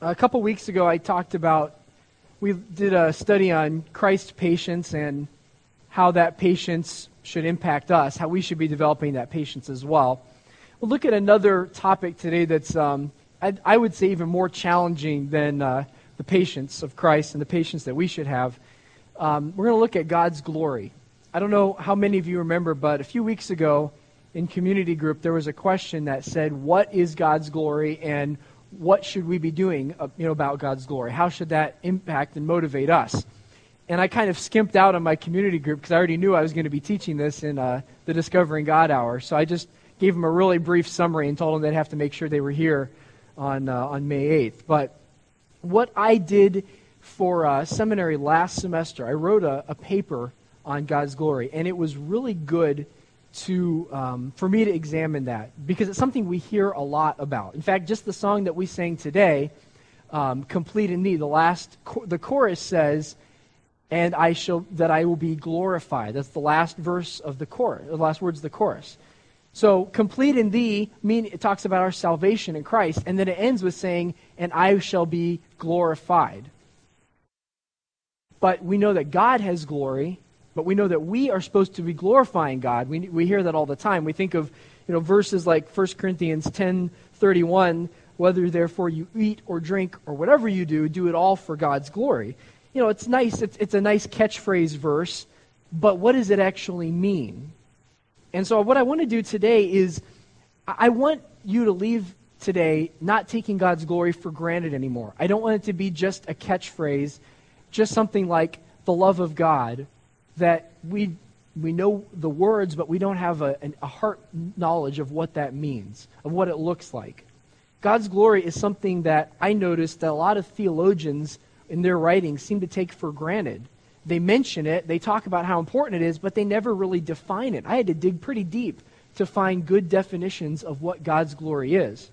A couple weeks ago, I talked about, we did a study on Christ's patience and how that patience should impact us, how we should be developing that patience as well. We'll look at another topic today that's, um, I, I, would say, even more challenging than uh, the patience of Christ and the patience that we should have. Um, we're going to look at God's glory. I don't know how many of you remember, but a few weeks ago in community group, there was a question that said, What is God's glory? And what should we be doing uh, you know, about God's glory? How should that impact and motivate us? And I kind of skimped out on my community group because I already knew I was going to be teaching this in uh, the Discovering God Hour. So I just gave them a really brief summary and told them they'd have to make sure they were here on, uh, on May 8th. But what I did for uh, seminary last semester, I wrote a, a paper on God's glory, and it was really good to um, for me to examine that because it's something we hear a lot about. In fact, just the song that we sang today, um, "Complete in Thee," the last the chorus says, "And I shall that I will be glorified." That's the last verse of the chorus, the last words of the chorus. So, complete in Thee mean it talks about our salvation in Christ, and then it ends with saying, "And I shall be glorified." But we know that God has glory, but we know that we are supposed to be glorifying God. We, we hear that all the time. We think of you know, verses like 1 Corinthians 10 31, whether therefore you eat or drink or whatever you do, do it all for God's glory. You know, it's nice, it's, it's a nice catchphrase verse, but what does it actually mean? And so, what I want to do today is I want you to leave today not taking God's glory for granted anymore. I don't want it to be just a catchphrase, just something like the love of God that we, we know the words, but we don't have a, a heart knowledge of what that means, of what it looks like. God's glory is something that I noticed that a lot of theologians in their writings seem to take for granted. They mention it, they talk about how important it is, but they never really define it. I had to dig pretty deep to find good definitions of what God's glory is.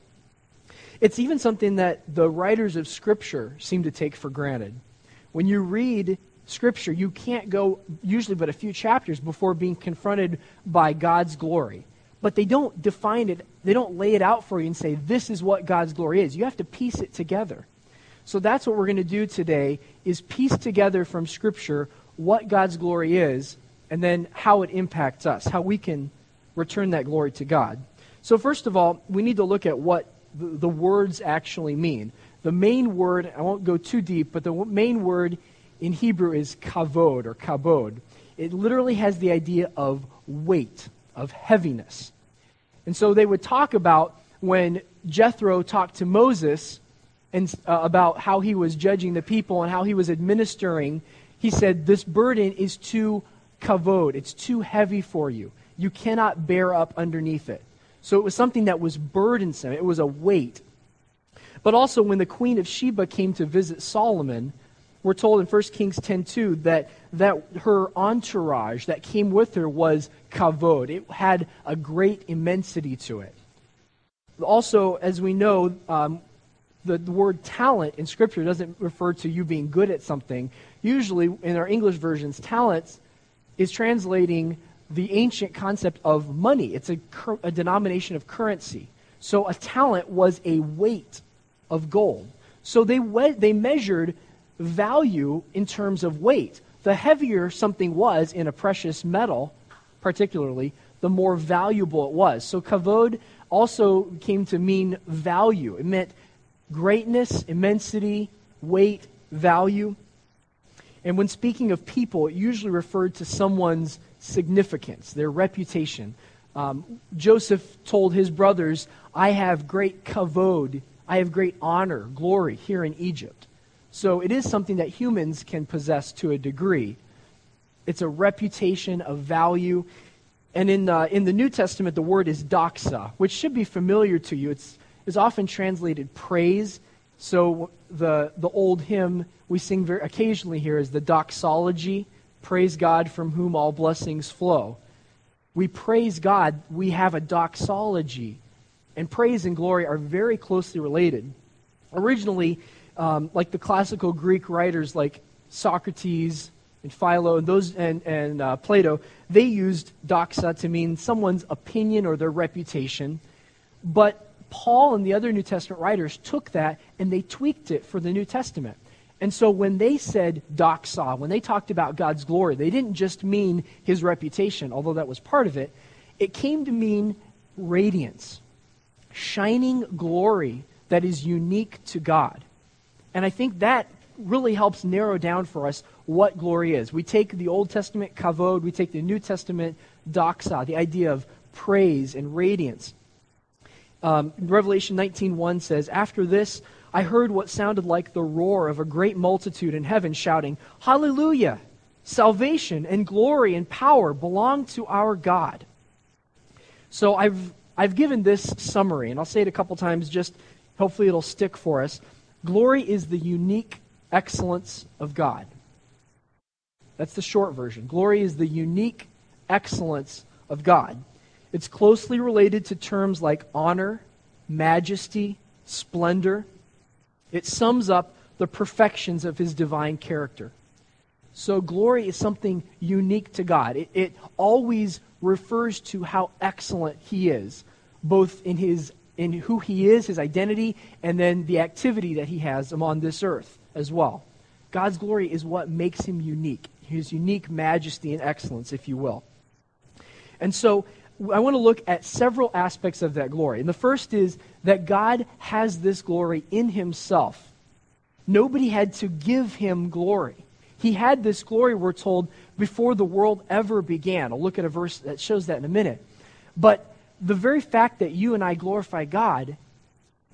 It's even something that the writers of Scripture seem to take for granted. When you read Scripture, you can't go usually but a few chapters before being confronted by God's glory. But they don't define it, they don't lay it out for you and say, this is what God's glory is. You have to piece it together. So that's what we're going to do today is piece together from Scripture what God's glory is and then how it impacts us, how we can return that glory to God. So first of all, we need to look at what the, words actually mean. The main word, I won't go too deep, but the main word in Hebrew is kavod or kabod. It literally has the idea of weight, of heaviness. And so they would talk about when Jethro talked to Moses and, uh, about how he was judging the people and how he was administering, he said, This burden is too kavod. It's too heavy for you. You cannot bear up underneath it. So it was something that was burdensome, it was a weight. But also, when the queen of Sheba came to visit Solomon, we're told in 1 Kings 10:2 that that her entourage that came with her was kavod. It had a great immensity to it. Also, as we know, um, the, the word talent in Scripture doesn't refer to you being good at something. Usually, in our English versions, talent is translating the ancient concept of money. It's a, a denomination of currency. So a talent was a weight of gold. So they, we- they measured value in terms of weight. The heavier something was in a precious metal, particularly, the more valuable it was. So kavod also came to mean value. It meant greatness, immensity, weight, value. And when speaking of people, it usually referred to someone's significance, their reputation. Um, Joseph told his brothers, I have great kavod, I have great honor, glory here in Egypt. So it is something that humans can possess to a degree. It's a reputation of value. And in, uh, in the New Testament, the word is doxa, which should be familiar to you. It's, it's often translated praise. So the, the old hymn we sing very occasionally here is the doxology Praise God from whom all blessings flow. We praise God, we have a doxology. And praise and glory are very closely related. Originally, um, like the classical Greek writers like Socrates and Philo and those and, and uh, Plato, they used doxa to mean someone's opinion or their reputation. But Paul and the other New Testament writers took that and they tweaked it for the New Testament. And so when they said doxa, when they talked about God's glory, they didn't just mean his reputation, although that was part of it. It came to mean radiance, shining glory that is unique to God. And I think that really helps narrow down for us what glory is. We take the Old Testament kavod, we take the New Testament doxa, the idea of praise and radiance. Um, Revelation 19.1 says, After this, I heard what sounded like the roar of a great multitude in heaven shouting, Hallelujah! Salvation and glory and power belong to our God. So I've, I've given this summary, and I'll say it a couple times just hopefully it'll stick for us. Glory is the unique excellence of God. That's the short version. Glory is the unique excellence of God. It's closely related to terms like honor, majesty, splendor. It sums up the perfections of his divine character. So, glory is something unique to God. It, it, always refers to how excellent he is, both in, his, in who he is, his identity, and then the activity that he has on this earth as well. God's glory is what makes him unique, his unique majesty and excellence, if you will. And so, I want to look at several aspects of that glory. And the first is that God has this glory in himself. Nobody had to give him glory. He had this glory, we're told, before the world ever began. I'll look at a verse that shows that in a minute. But the very fact that you and I glorify God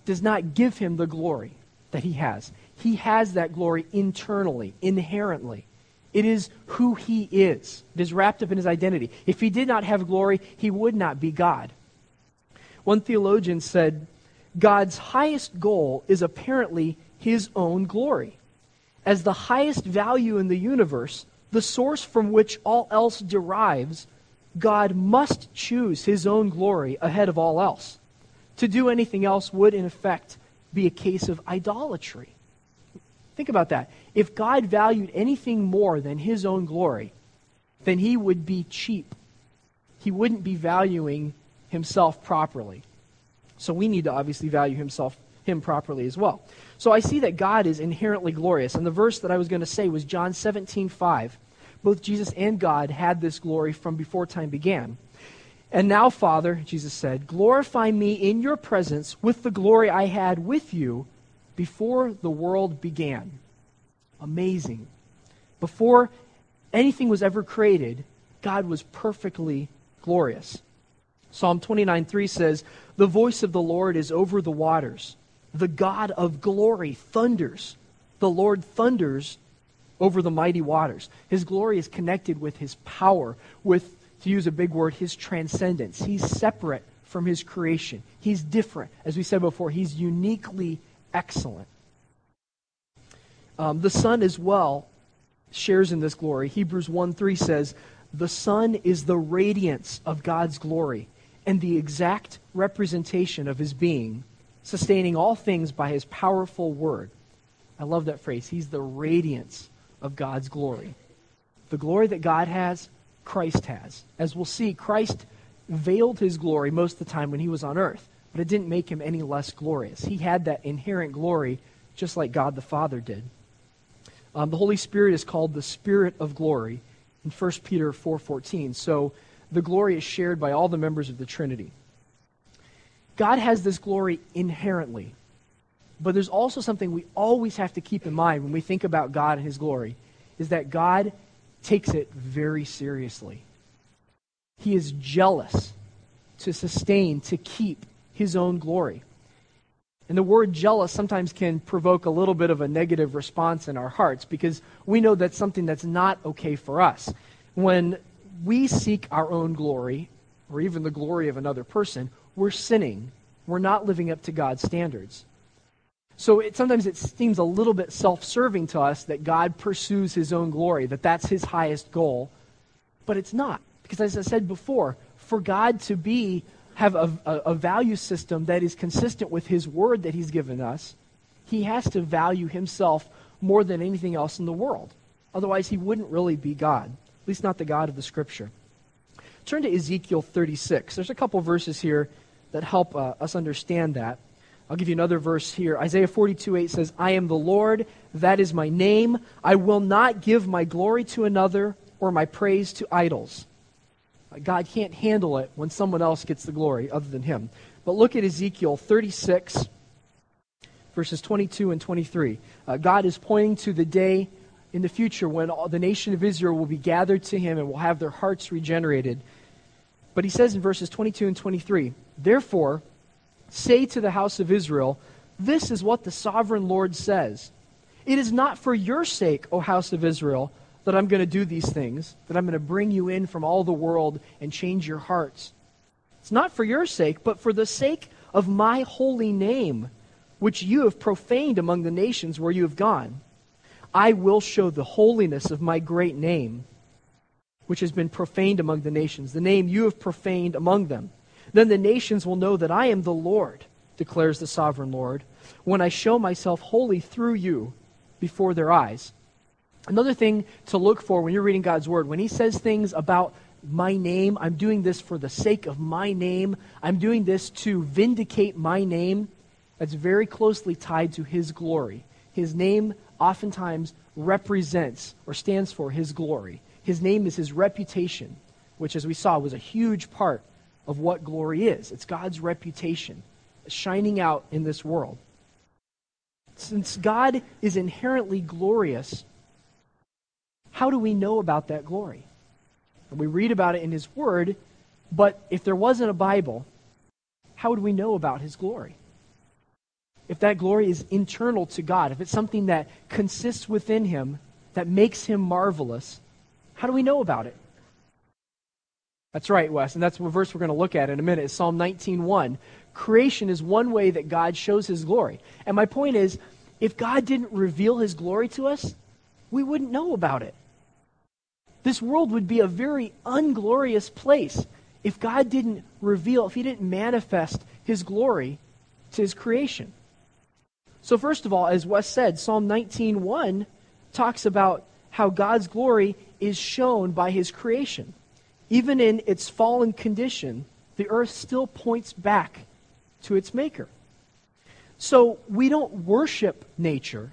does not give him the glory that he has. He has that glory internally, inherently. It is who he is. It is wrapped up in his identity. If he did not have glory, he would not be God. One theologian said, God's highest goal is apparently his own glory. As the highest value in the universe, the source from which all else derives, God must choose his own glory ahead of all else. To do anything else would, in effect, be a case of idolatry. Think about that. If God valued anything more than his own glory, then he would be cheap. He wouldn't be valuing himself properly. So we need to obviously value himself him properly as well. So I see that God is inherently glorious. And the verse that I was going to say was John 17, 5. Both Jesus and God had this glory from before time began. And now, Father, Jesus said, glorify me in your presence with the glory I had with you before the world began. Amazing. Before anything was ever created, God was perfectly glorious. Psalm 29 3 says, The voice of the Lord is over the waters. The God of glory thunders. The Lord thunders over the mighty waters. His glory is connected with his power, with, to use a big word, his transcendence. He's separate from his creation. He's different. As we said before, he's uniquely excellent. Um, the Son as well shares in this glory. Hebrews 1 3 says, The Son is the radiance of God's glory and the exact representation of his being, sustaining all things by his powerful word. I love that phrase. He's the radiance of God's glory. The glory that God has, Christ has. As we'll see, Christ veiled his glory most of the time when he was on earth but it didn't make him any less glorious. He had that inherent glory just like God the Father did. Um, the Holy Spirit is called the Spirit of glory in 1 Peter 4.14. So the glory is shared by all the members of the Trinity. God has this glory inherently. But there's also something we always have to keep in mind when we think about God and his glory, is that God takes it very seriously. He is jealous to sustain, to keep his own glory. And the word jealous sometimes can provoke a little bit of a negative response in our hearts because we know that's something that's not okay for us. When we seek our own glory, or even the glory of another person, we're sinning. We're not living up to God's standards. So it, sometimes it seems a little bit self serving to us that God pursues his own glory, that that's his highest goal. But it's not. Because as I said before, for God to be have a, a, a value system that is consistent with his word that he's given us, he has to value himself more than anything else in the world. Otherwise, he wouldn't really be God, at least not the God of the scripture. Turn to Ezekiel 36. There's a couple verses here that help uh, us understand that. I'll give you another verse here. Isaiah 42 8 says, I am the Lord, that is my name. I will not give my glory to another or my praise to idols. God can't handle it when someone else gets the glory other than him. But look at Ezekiel 36, verses 22 and 23. Uh, God is pointing to the day in the future when all, the nation of Israel will be gathered to him and will have their hearts regenerated. But he says in verses 22 and 23, Therefore, Say to the house of Israel, This is what the sovereign Lord says. It is not for your sake, O house of Israel, that I'm going to do these things, that I'm going to bring you in from all the world and change your hearts. It's not for your sake, but for the sake of my holy name, which you have profaned among the nations where you have gone. I will show the holiness of my great name, which has been profaned among the nations, the name you have profaned among them. Then the nations will know that I am the Lord, declares the sovereign Lord, when I show myself holy through you before their eyes. Another thing to look for when you're reading God's word, when he says things about my name, I'm doing this for the sake of my name, I'm doing this to vindicate my name, that's very closely tied to his glory. His name oftentimes represents or stands for his glory. His name is his reputation, which, as we saw, was a huge part of what glory is. It's God's reputation shining out in this world. Since God is inherently glorious, how do we know about that glory? And we read about it in His Word, but if there wasn't a Bible, how would we know about His glory? If that glory is internal to God, if it's something that consists within Him, that makes Him marvelous, how do we know about it? That's right, Wes, and that's the verse we're going to look at in a minute. Psalm 19:1. Creation is one way that God shows his glory. And my point is, if God didn't reveal his glory to us, we wouldn't know about it. This world would be a very unglorious place if God didn't reveal, if he didn't manifest his glory to his creation. So first of all, as Wes said, Psalm 19:1 talks about how God's glory is shown by his creation. Even in its fallen condition, the earth still points back to its maker. So we don't worship nature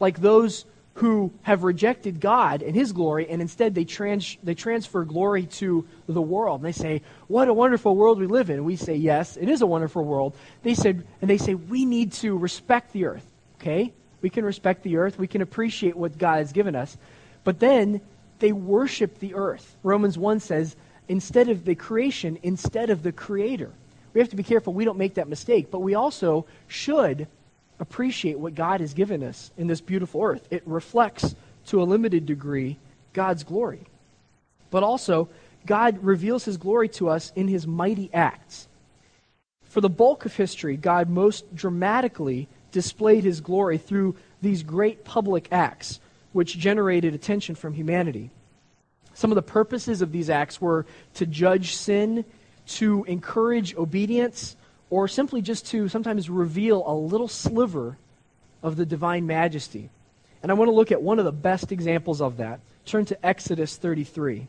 like those who have rejected God and His glory, and instead they, trans- they transfer glory to the world. And they say, What a wonderful world we live in. And we say, Yes, it is a wonderful world. They said, and they say, We need to respect the earth. Okay? We can respect the earth. We can appreciate what God has given us. But then they worship the earth. Romans 1 says, instead of the creation, instead of the creator. We have to be careful we don't make that mistake, but we also should appreciate what God has given us in this beautiful earth. It reflects, to a limited degree, God's glory. But also, God reveals his glory to us in his mighty acts. For the bulk of history, God most dramatically displayed his glory through these great public acts which generated attention from humanity. Some of the purposes of these acts were to judge sin, to encourage obedience, or simply just to sometimes reveal a little sliver of the divine majesty. And I want to look at one of the best examples of that. Turn to Exodus 33.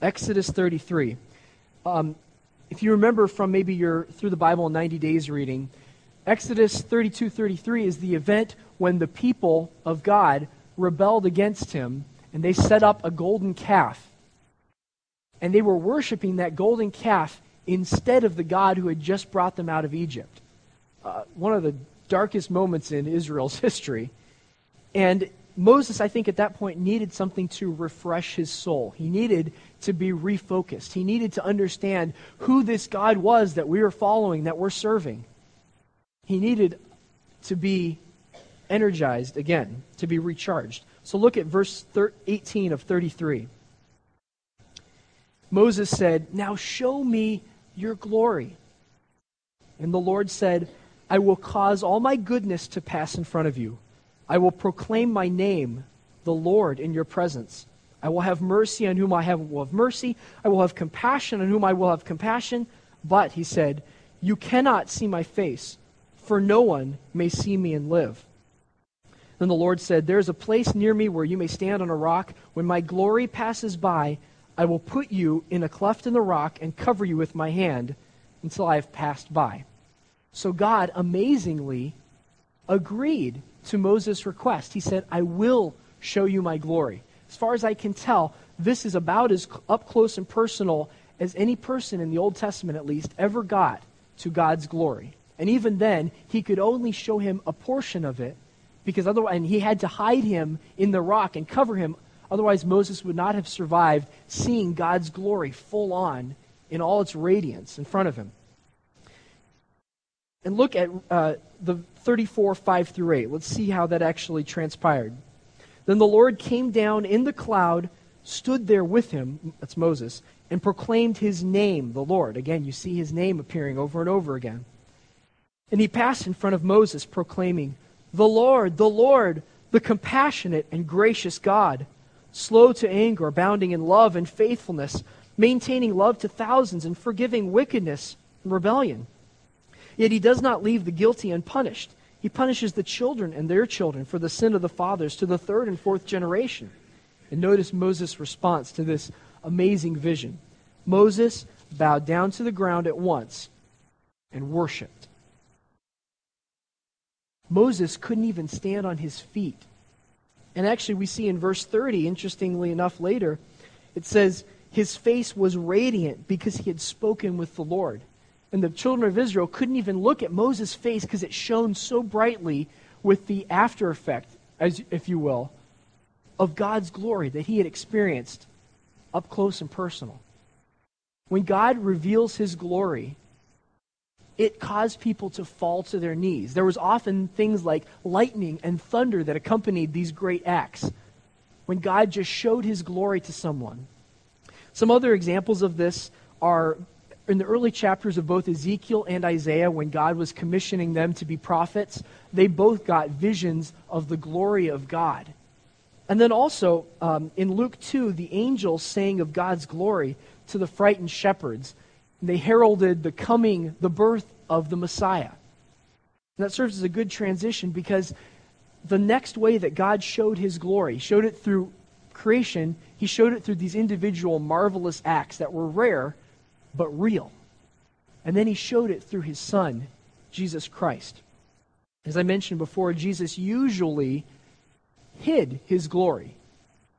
Exodus 33. Um, if you remember from maybe your through the Bible in 90 days reading, Exodus 32 33 is the event when the people of God rebelled against him and they set up a golden calf. And they were worshiping that golden calf instead of the God who had just brought them out of Egypt. Uh, one of the darkest moments in Israel's history. And Moses, I think, at that point needed something to refresh his soul. He needed to be refocused. He needed to understand who this God was that we were following, that we're serving. He needed to be energized again, to be recharged. So look at verse 18 of 33. Moses said, Now show me your glory. And the Lord said, I will cause all my goodness to pass in front of you. I will proclaim my name, the Lord, in your presence. I will have mercy on whom I have, will have mercy. I will have compassion on whom I will have compassion. But, he said, you cannot see my face for no one may see me and live. Then the Lord said, There is a place near me where you may stand on a rock. When my glory passes by, I will put you in a cleft in the rock and cover you with my hand until I have passed by. So God amazingly agreed to Moses' request. He said, I will show you my glory. As far as I can tell, this is about as up close and personal as any person in the Old Testament, at least, ever got to God's glory. And even then, he could only show him a portion of it because otherwise, and he had to hide him in the rock and cover him. Otherwise, Moses would not have survived seeing God's glory full on in all its radiance in front of him. And look at uh, the 34, 5 through 8. Let's see how that actually transpired. Then the Lord came down in the cloud, stood there with him, that's Moses, and proclaimed his name, the Lord. Again, you see his name appearing over and over again. And he passed in front of Moses, proclaiming, The Lord, the Lord, the compassionate and gracious God, slow to anger, abounding in love and faithfulness, maintaining love to thousands, and forgiving wickedness and rebellion. Yet he does not leave the guilty unpunished. He punishes the children and their children for the sin of the fathers to the third and fourth generation. And notice Moses' response to this amazing vision. Moses bowed down to the ground at once and worshiped. Moses couldn't even stand on his feet. And actually, we see in verse 30, interestingly enough, later, it says, His face was radiant because he had spoken with the Lord. And the children of Israel couldn't even look at Moses' face because it shone so brightly with the after effect, as, if you will, of God's glory that he had experienced up close and personal. When God reveals his glory, it caused people to fall to their knees. There was often things like lightning and thunder that accompanied these great acts when God just showed his glory to someone. Some other examples of this are in the early chapters of both Ezekiel and Isaiah, when God was commissioning them to be prophets, they both got visions of the glory of God. And then also um, in Luke 2, the angel sang of God's glory to the frightened shepherds. They heralded the coming, the birth of the Messiah. And that serves as a good transition because the next way that God showed his glory, showed it through creation, he showed it through these individual marvelous acts that were rare but real. And then he showed it through his son, Jesus Christ. As I mentioned before, Jesus usually hid his glory.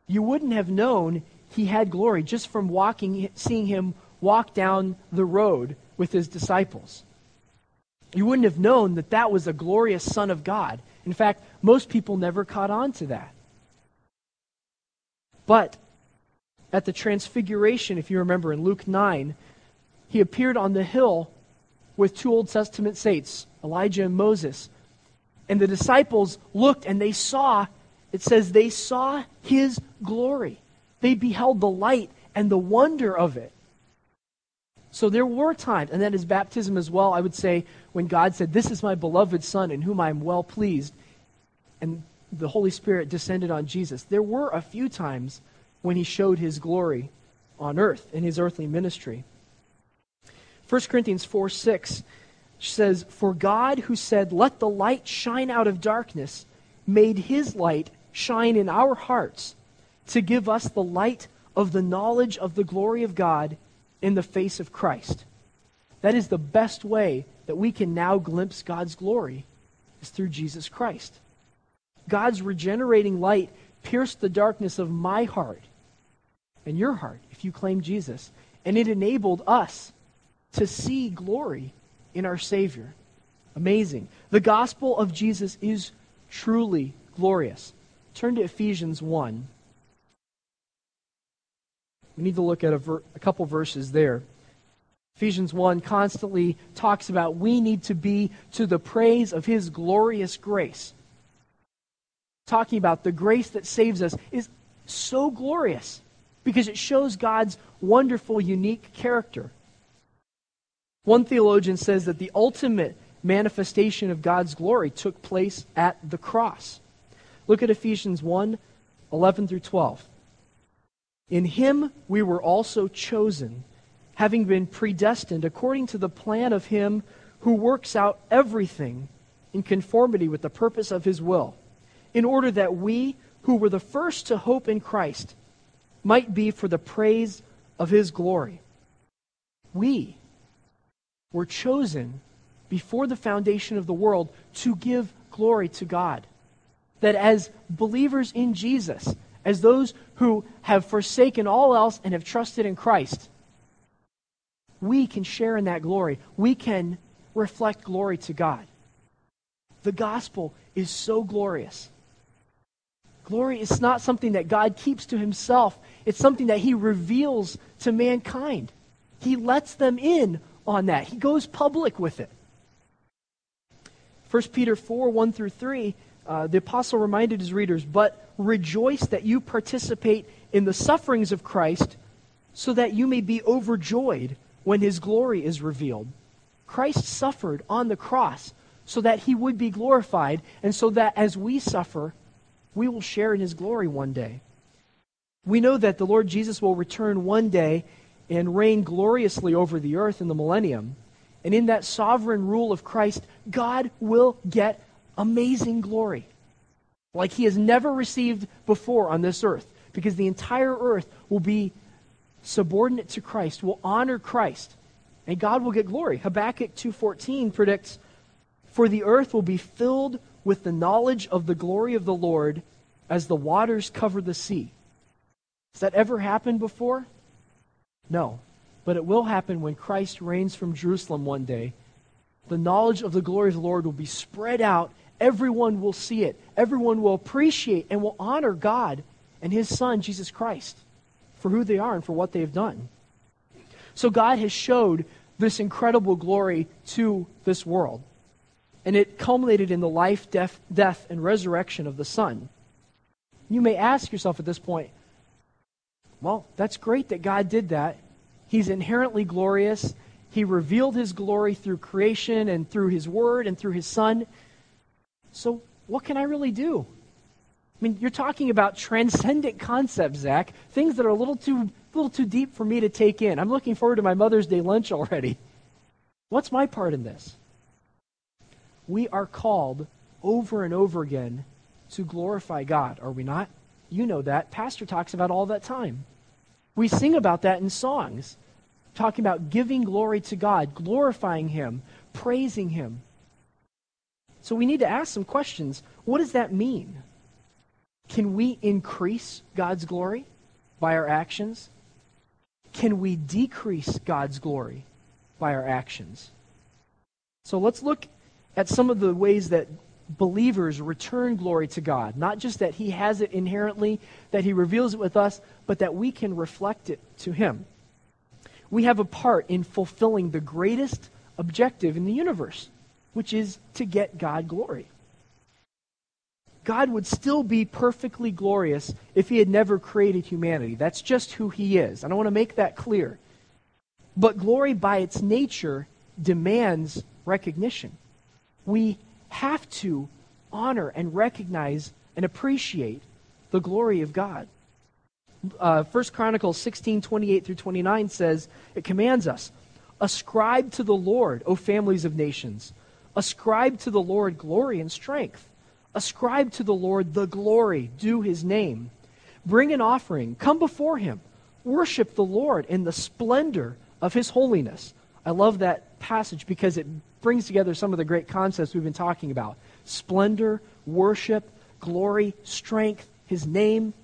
You wouldn't have known he had glory just from walking, seeing him walk down the road with his disciples. You wouldn't have known that that was a glorious Son of God. In fact, most people never caught on to that. But at the Transfiguration, if you remember in Luke 9, he appeared on the hill with two Old Testament saints, Elijah and Moses. And the disciples looked and they saw, it says, they saw his glory. They beheld the light and the wonder of it. So there were times, and then that is baptism as well, I would say, when God said, This is my beloved Son in whom I am well pleased, and the Holy Spirit descended on Jesus. There were a few times when he showed his glory on earth in his earthly ministry. 1 Corinthians 4 6 says, For God who said, Let the light shine out of darkness, made his light shine in our hearts to give us the light of the knowledge of the glory of God in the face of Christ. That is the best way that we can now glimpse God's glory is through Jesus Christ. God's regenerating light pierced the darkness of my heart and your heart if you claim Jesus, and it enabled us to see glory in our Savior. Amazing. The gospel of Jesus is truly glorious. Turn to Ephesians 1. We need to look at a, ver- a couple verses there. Ephesians 1 constantly talks about we need to be to the praise of his glorious grace. Talking about the grace that saves us is so glorious because it shows God's wonderful, unique character. One theologian says that the ultimate manifestation of God's glory took place at the cross. Look at Ephesians 1 11 through 12. In him we were also chosen, having been predestined according to the plan of him who works out everything in conformity with the purpose of his will, in order that we, who were the first to hope in Christ, might be for the praise of his glory. We were chosen before the foundation of the world to give glory to God. That as believers in Jesus, as those who have forsaken all else and have trusted in Christ, we can share in that glory. We can reflect glory to God. The gospel is so glorious. Glory is not something that God keeps to himself, it's something that he reveals to mankind. He lets them in on that, he goes public with it. 1 Peter 4 1 through 3, uh, the apostle reminded his readers, But rejoice that you participate in the sufferings of Christ, so that you may be overjoyed when his glory is revealed. Christ suffered on the cross so that he would be glorified, and so that as we suffer, we will share in his glory one day. We know that the Lord Jesus will return one day and reign gloriously over the earth in the millennium. And in that sovereign rule of Christ, God will get amazing glory like he has never received before on this earth because the entire earth will be subordinate to Christ, will honor Christ, and God will get glory. Habakkuk 2:14 predicts for the earth will be filled with the knowledge of the glory of the Lord as the waters cover the sea. Has that ever happened before? No. But it will happen when Christ reigns from Jerusalem one day. The knowledge of the glory of the Lord will be spread out. Everyone will see it. Everyone will appreciate and will honor God and his Son, Jesus Christ, for who they are and for what they have done. So God has showed this incredible glory to this world. And it culminated in the life, death, death, and resurrection of the Son. You may ask yourself at this point, well, that's great that God did that. He's inherently glorious. He revealed his glory through creation and through his word and through his son. So, what can I really do? I mean, you're talking about transcendent concepts, Zach, things that are a little too, little too deep for me to take in. I'm looking forward to my Mother's Day lunch already. What's my part in this? We are called over and over again to glorify God, are we not? You know that. Pastor talks about all that time. We sing about that in songs, talking about giving glory to God, glorifying Him, praising Him. So we need to ask some questions. What does that mean? Can we increase God's glory by our actions? Can we decrease God's glory by our actions? So let's look at some of the ways that believers return glory to God. Not just that He has it inherently, that He reveals it with us, but that we can reflect it to Him. We have a part in fulfilling the greatest objective in the universe, which is to get God glory. God would still be perfectly glorious if He had never created humanity. That's just who He is. And I want to make that clear. But glory, by its nature, demands recognition. We have to honor and recognize and appreciate the glory of God. Uh, 1 Chronicles 16, 28 through 29 says, it commands us, Ascribe to the Lord, O families of nations. Ascribe to the Lord glory and strength. Ascribe to the Lord the glory due his name. Bring an offering. Come before him. Worship the Lord in the splendor of his holiness. I love that passage because it brings together some of the great concepts we've been talking about splendor, worship, glory, strength, his name.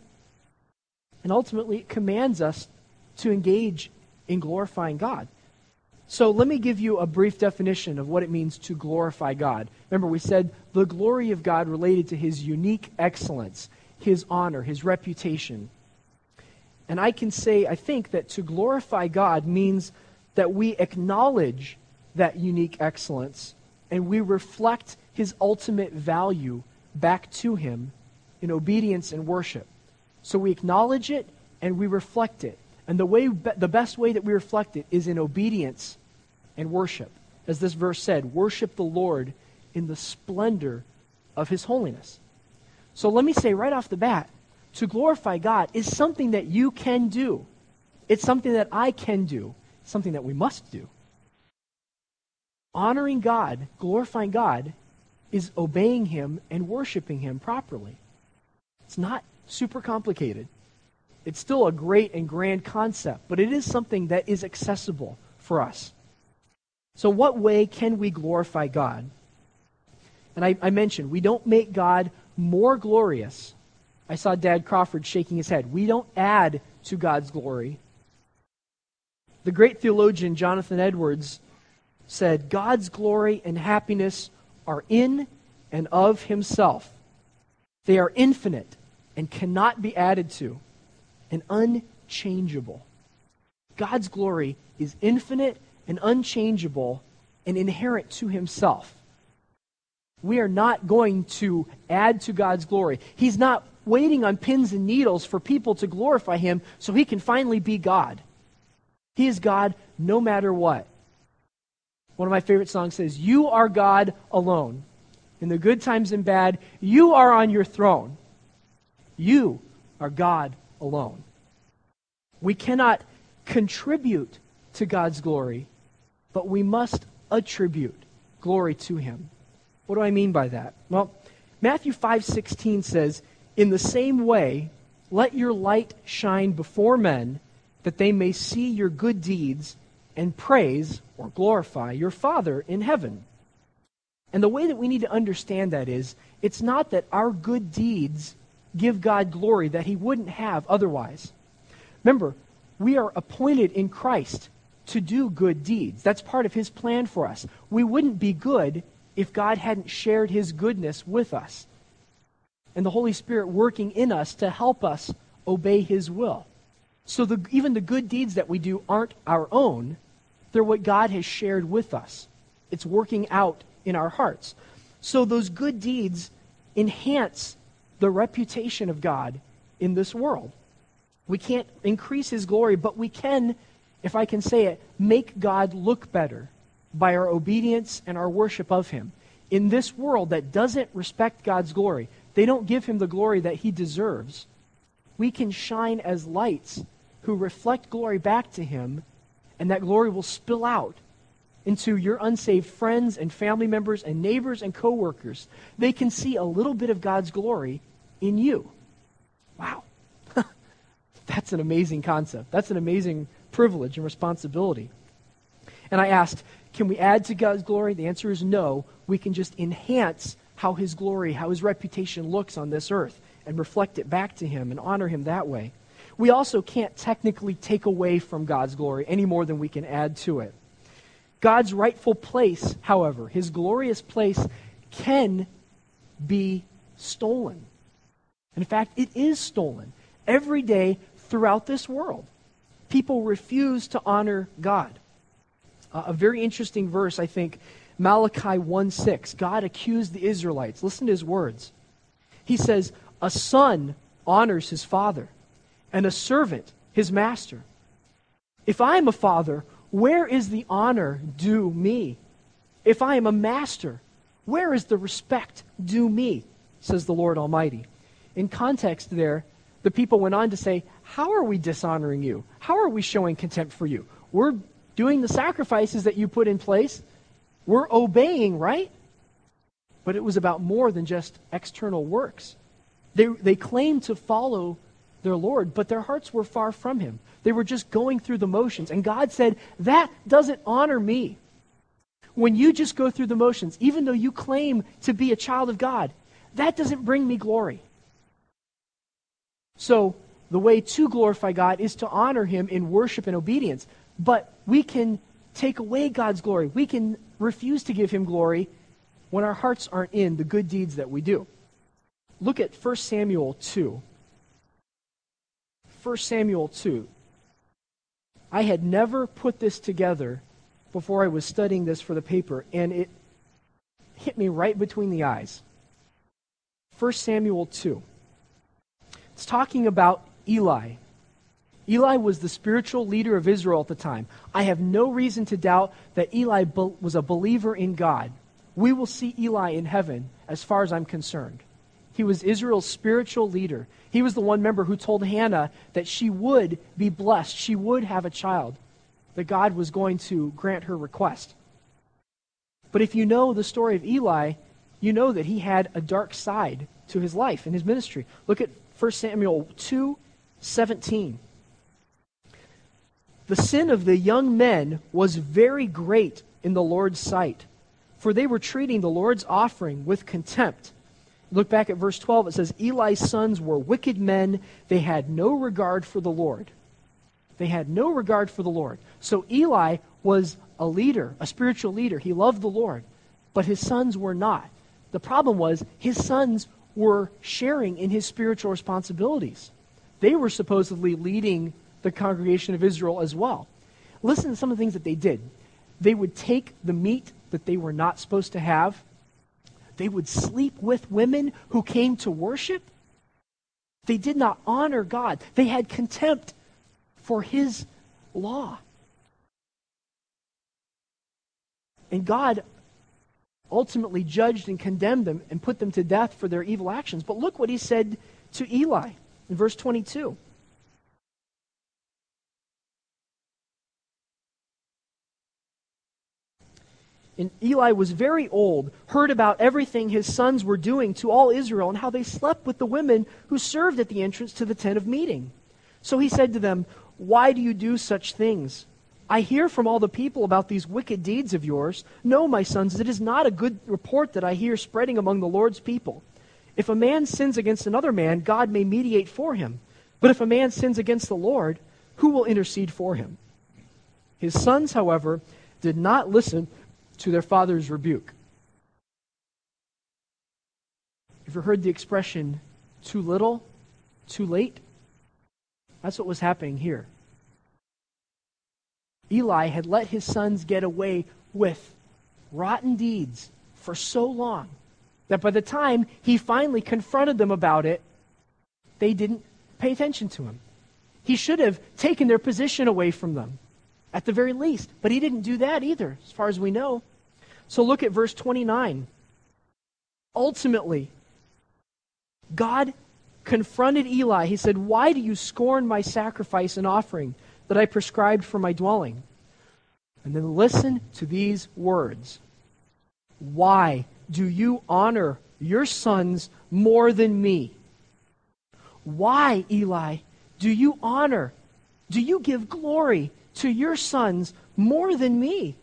And ultimately, it commands us to engage in glorifying God. So let me give you a brief definition of what it means to glorify God. Remember, we said the glory of God related to his unique excellence, his honor, his reputation. And I can say, I think, that to glorify God means that we acknowledge that unique excellence and we reflect his ultimate value back to him in obedience and worship. So we acknowledge it and we reflect it. And the way the best way that we reflect it is in obedience and worship. As this verse said, worship the Lord in the splendor of his holiness. So let me say right off the bat, to glorify God is something that you can do. It's something that I can do, something that we must do honoring God, glorifying God, is obeying Him and worshiping Him properly. It's not super complicated. It's still a great and grand concept, but it is something that is accessible for us. So, what way can we glorify God? And I, I mentioned, we don't make God more glorious. I saw Dad Crawford shaking his head. We don't add to God's glory. The great theologian Jonathan Edwards said, God's glory and happiness are in and of himself. They are infinite and cannot be added to, and unchangeable. God's glory is infinite and unchangeable and inherent to himself. We are not going to add to God's glory. He's not waiting on pins and needles for people to glorify him so he can finally be God. He is God no matter what. One of my favorite songs says, You are God alone. In the good times and bad, you are on your throne. You are God alone. We cannot contribute to God's glory, but we must attribute glory to him. What do I mean by that? Well, Matthew 5:16 says, "In the same way, let your light shine before men, that they may see your good deeds and praise or glorify your Father in heaven. And the way that we need to understand that is it's not that our good deeds give God glory that he wouldn't have otherwise. Remember, we are appointed in Christ to do good deeds. That's part of his plan for us. We wouldn't be good if God hadn't shared his goodness with us. And the Holy Spirit working in us to help us obey his will. So the, even the good deeds that we do aren't our own, they're what God has shared with us. It's working out in our hearts. So those good deeds enhance the reputation of God in this world. We can't increase his glory, but we can, if I can say it, make God look better by our obedience and our worship of him. In this world that doesn't respect God's glory, they don't give him the glory that he deserves. We can shine as lights who reflect glory back to him, and that glory will spill out into your unsaved friends and family members and neighbors and coworkers. They can see a little bit of God's glory in you. Wow. That's an amazing concept. That's an amazing privilege and responsibility. And I asked, can we add to God's glory? The answer is no. We can just enhance how his glory, how his reputation looks on this earth and reflect it back to him and honor him that way. We also can't technically take away from God's glory any more than we can add to it. God's rightful place, however, his glorious place, can be stolen. In fact, it is stolen every day throughout this world. People refuse to honor God. Uh, a very interesting verse, I think, Malachi 1 6. God accused the Israelites. Listen to his words. He says, A son honors his father and a servant his master. If I am a father, where is the honor due me? If I am a master, where is the respect due me? Says the Lord Almighty. In context, there, the people went on to say, How are we dishonoring you? How are we showing contempt for you? We're doing the sacrifices that you put in place. We're obeying, right? But it was about more than just external works. They, they claimed to follow their Lord, but their hearts were far from him. They were just going through the motions. And God said, That doesn't honor me. When you just go through the motions, even though you claim to be a child of God, that doesn't bring me glory. So, the way to glorify God is to honor him in worship and obedience. But we can take away God's glory. We can refuse to give him glory when our hearts aren't in the good deeds that we do. Look at 1 Samuel 2. 1 Samuel 2. I had never put this together before I was studying this for the paper, and it hit me right between the eyes. 1 Samuel 2. It's talking about Eli. Eli was the spiritual leader of Israel at the time. I have no reason to doubt that Eli was a believer in God. We will see Eli in heaven as far as I'm concerned. He was Israel's spiritual leader. He was the one member who told Hannah that she would be blessed, she would have a child, that God was going to grant her request. But if you know the story of Eli, you know that he had a dark side to his life and his ministry. Look at 1 Samuel 2 17. The sin of the young men was very great in the Lord's sight, for they were treating the Lord's offering with contempt. Look back at verse 12. It says, Eli's sons were wicked men. They had no regard for the Lord. They had no regard for the Lord. So Eli was a leader, a spiritual leader. He loved the Lord, but his sons were not. The problem was his sons were sharing in his spiritual responsibilities. They were supposedly leading the congregation of Israel as well. Listen to some of the things that they did. They would take the meat that they were not supposed to have, they would sleep with women who came to worship. They did not honor God, they had contempt for his law. And God ultimately judged and condemned them and put them to death for their evil actions. But look what he said to Eli in verse 22. And Eli was very old, heard about everything his sons were doing to all Israel and how they slept with the women who served at the entrance to the tent of meeting. So he said to them, Why do you do such things? I hear from all the people about these wicked deeds of yours. No, my sons, it is not a good report that I hear spreading among the Lord's people. If a man sins against another man, God may mediate for him. But if a man sins against the Lord, who will intercede for him? His sons, however, did not listen to their father's rebuke. Have you heard the expression, too little, too late? That's what was happening here. Eli had let his sons get away with rotten deeds for so long that by the time he finally confronted them about it, they didn't pay attention to him. He should have taken their position away from them, at the very least. But he didn't do that either, as far as we know. So look at verse 29. Ultimately, God confronted Eli. He said, Why do you scorn my sacrifice and offering that I prescribed for my dwelling? And then listen to these words Why do you honor your sons more than me? Why, Eli, do you honor, do you give glory to your sons more than me?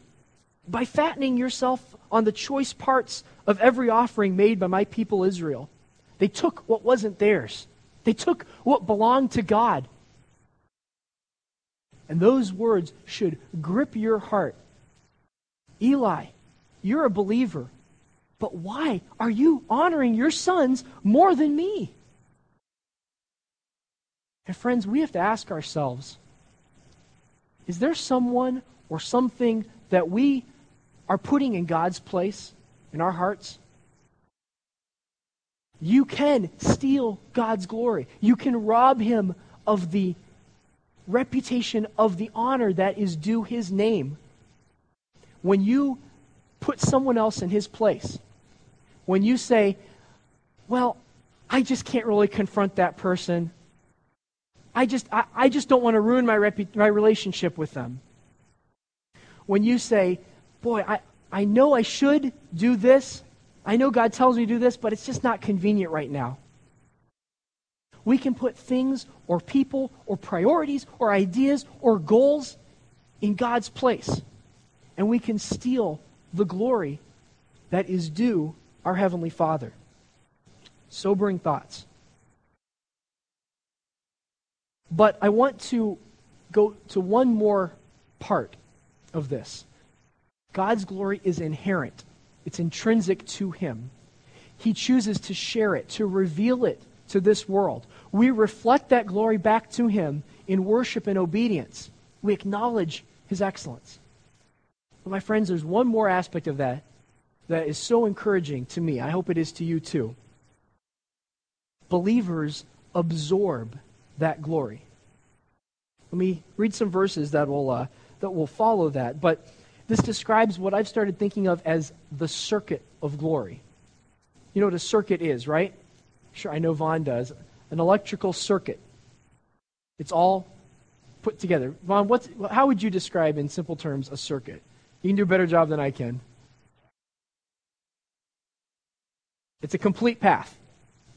By fattening yourself on the choice parts of every offering made by my people Israel. They took what wasn't theirs, they took what belonged to God. And those words should grip your heart. Eli, you're a believer, but why are you honoring your sons more than me? And friends, we have to ask ourselves is there someone or something that we are putting in God's place in our hearts? You can steal God's glory. You can rob him of the reputation of the honor that is due his name. When you put someone else in his place, when you say, well, I just can't really confront that person. I just, I, I just don't want to ruin my, repu- my relationship with them. When you say, boy, I, I know I should do this. I know God tells me to do this, but it's just not convenient right now. We can put things or people or priorities or ideas or goals in God's place. And we can steal the glory that is due our Heavenly Father. Sobering thoughts. But I want to go to one more part of this. God's glory is inherent, it's intrinsic to Him. He chooses to share it, to reveal it to this world. We reflect that glory back to Him in worship and obedience. We acknowledge His excellence. But, my friends, there's one more aspect of that that is so encouraging to me. I hope it is to you too. Believers absorb that glory. Let me read some verses that will, uh, that will follow that. But this describes what I've started thinking of as the circuit of glory. You know what a circuit is, right? Sure, I know Vaughn does. An electrical circuit. It's all put together. Vaughn, what's, how would you describe in simple terms a circuit? You can do a better job than I can. It's a complete path.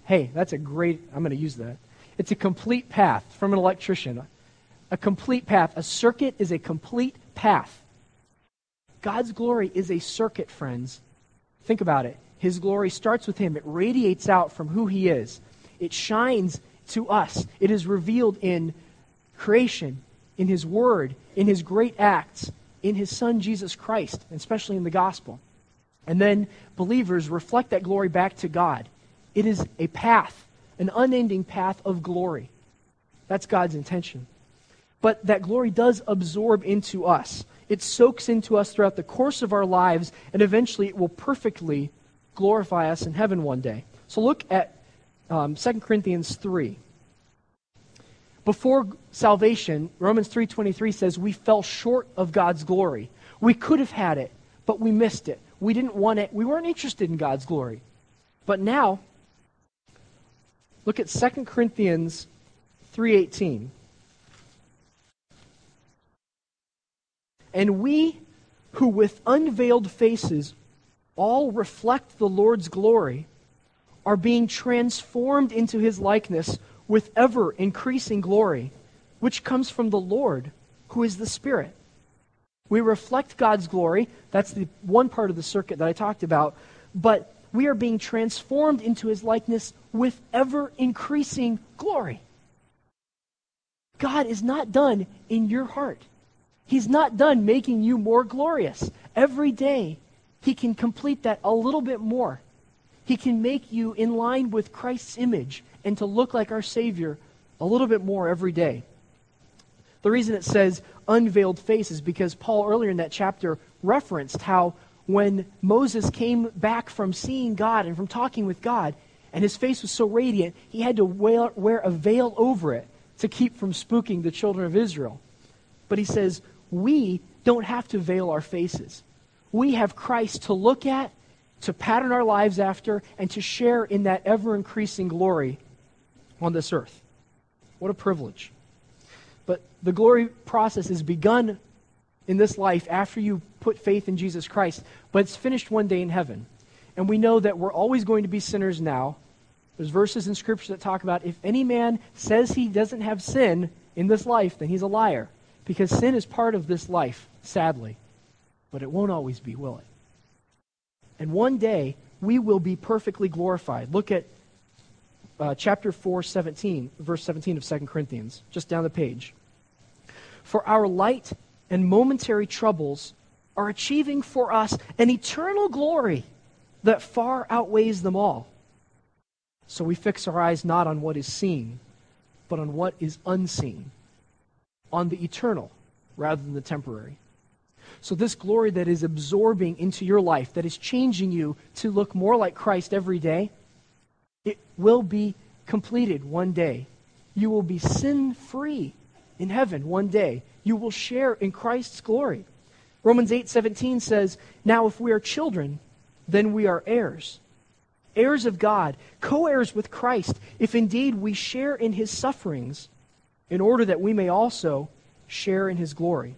Hey, that's a great, I'm going to use that. It's a complete path from an electrician. A complete path. A circuit is a complete path. God's glory is a circuit, friends. Think about it. His glory starts with Him, it radiates out from who He is, it shines to us. It is revealed in creation, in His Word, in His great acts, in His Son, Jesus Christ, and especially in the gospel. And then believers reflect that glory back to God. It is a path, an unending path of glory. That's God's intention. But that glory does absorb into us. It soaks into us throughout the course of our lives, and eventually it will perfectly glorify us in heaven one day. So look at um, 2 Corinthians 3. Before salvation, Romans 3:23 says we fell short of God's glory. We could have had it, but we missed it. We didn't want it. We weren't interested in God's glory. But now look at 2 Corinthians 3:18. And we who with unveiled faces all reflect the Lord's glory are being transformed into his likeness with ever increasing glory, which comes from the Lord, who is the Spirit. We reflect God's glory. That's the one part of the circuit that I talked about. But we are being transformed into his likeness with ever increasing glory. God is not done in your heart. He's not done making you more glorious. Every day, He can complete that a little bit more. He can make you in line with Christ's image and to look like our Savior a little bit more every day. The reason it says unveiled face is because Paul earlier in that chapter referenced how when Moses came back from seeing God and from talking with God, and his face was so radiant, he had to wear, a veil over it to keep from spooking the children of Israel. But he says, we don't have to veil our faces. We have Christ to look at, to pattern our lives after, and to share in that ever increasing glory on this earth. What a privilege. But the glory process is begun in this life after you put faith in Jesus Christ, but it's finished one day in heaven. And we know that we're always going to be sinners now. There's verses in Scripture that talk about if any man says he doesn't have sin in this life, then he's a liar. Because sin is part of this life, sadly. But it won't always be, will it? And one day, we will be perfectly glorified. Look at uh, chapter 4, 17, verse 17 of 2 Corinthians, just down the page. For our light and momentary troubles are achieving for us an eternal glory that far outweighs them all. So we fix our eyes not on what is seen, but on what is unseen on the eternal rather than the temporary. So, this glory that is absorbing into your life, that is changing you to look more like Christ every day, it will be completed one day. You will be sin free in heaven one day. You will share in Christ's glory. Romans 8:17 says, "Now if we are children, then we are heirs, heirs of God, co-heirs with Christ, if indeed we share in his sufferings, in order that we may also share in his glory.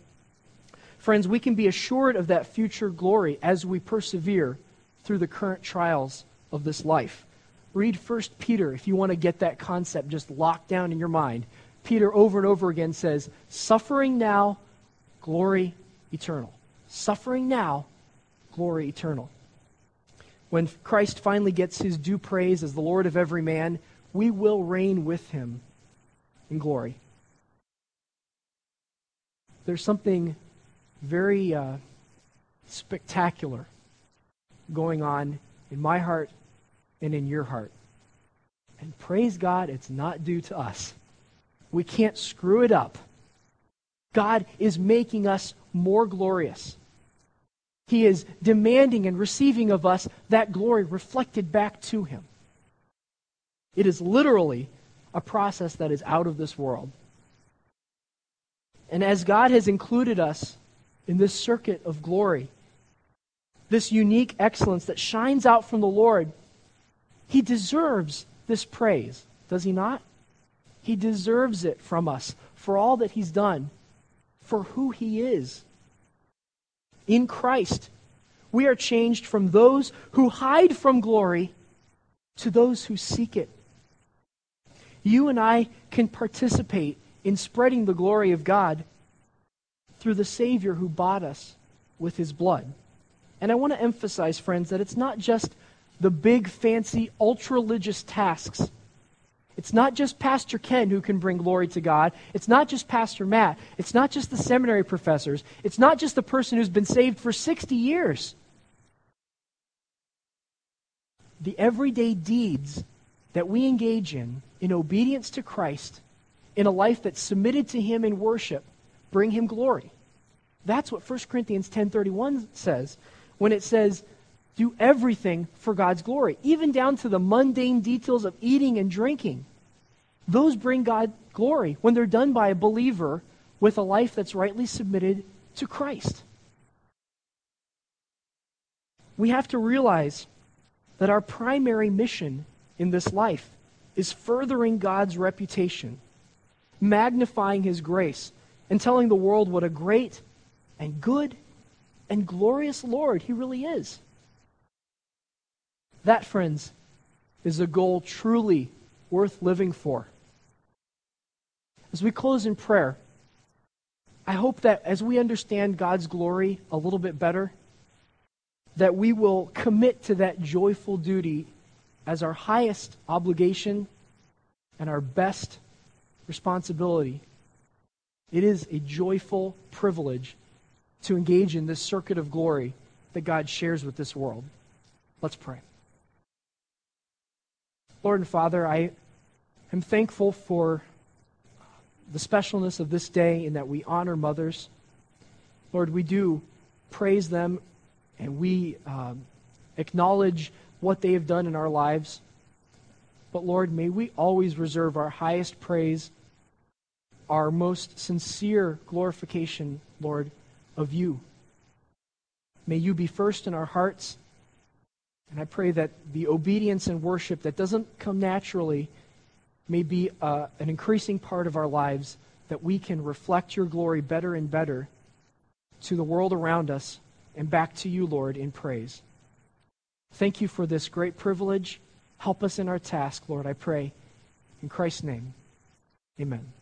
Friends, we can be assured of that future glory as we persevere through the current trials of this life. Read 1 Peter if you want to get that concept just locked down in your mind. Peter over and over again says, Suffering now, glory eternal. Suffering now, glory eternal. When Christ finally gets his due praise as the Lord of every man, we will reign with him in glory there's something very uh, spectacular going on in my heart and in your heart. And praise God, it's not due to us. We can't screw it up. God is making us more glorious. He is demanding and receiving of us that glory reflected back to Him. It is literally a process that is out of this world. And as God has included us in this circuit of glory, this unique excellence that shines out from the Lord, He deserves this praise, does He not? He deserves it from us for all that He's done, for who He is. In Christ, we are changed from those who hide from glory to those who seek it. You and I can participate in spreading the glory of God through the Savior who bought us with his blood. And I want to emphasize, friends, that it's not just the big, fancy, ultra religious tasks. It's not just Pastor Ken who can bring glory to God. It's not just Pastor Matt. It's not just the seminary professors. It's not just the person who's been saved for 60 years. The everyday deeds that we engage in, in obedience to Christ, in a life that's submitted to Him in worship, bring Him glory. That's what 1 Corinthians 10:31 says when it says do everything for God's glory, even down to the mundane details of eating and drinking. Those bring God glory when they're done by a believer with a life that's rightly submitted to Christ. We have to realize that our primary mission in this life is furthering God's reputation, magnifying His grace, and telling the world what a great and good and glorious Lord He really is. That, friends, is a goal truly worth living for. As we close in prayer, I hope that as we understand God's glory a little bit better, that we will commit to that joyful duty as our highest obligation and our best responsibility. It is a joyful privilege to engage in this circuit of glory that God shares with this world. Let's pray. Lord and Father, I am thankful for the specialness of this day in that we honor mothers. Lord, we do praise them and we um, acknowledge what they have done in our lives. But Lord, may we always reserve our highest praise, our most sincere glorification, Lord, of you. May you be first in our hearts. And I pray that the obedience and worship that doesn't come naturally may be uh, an increasing part of our lives, that we can reflect your glory better and better to the world around us and back to you, Lord, in praise. Thank you for this great privilege. Help us in our task, Lord, I pray. In Christ's name, amen.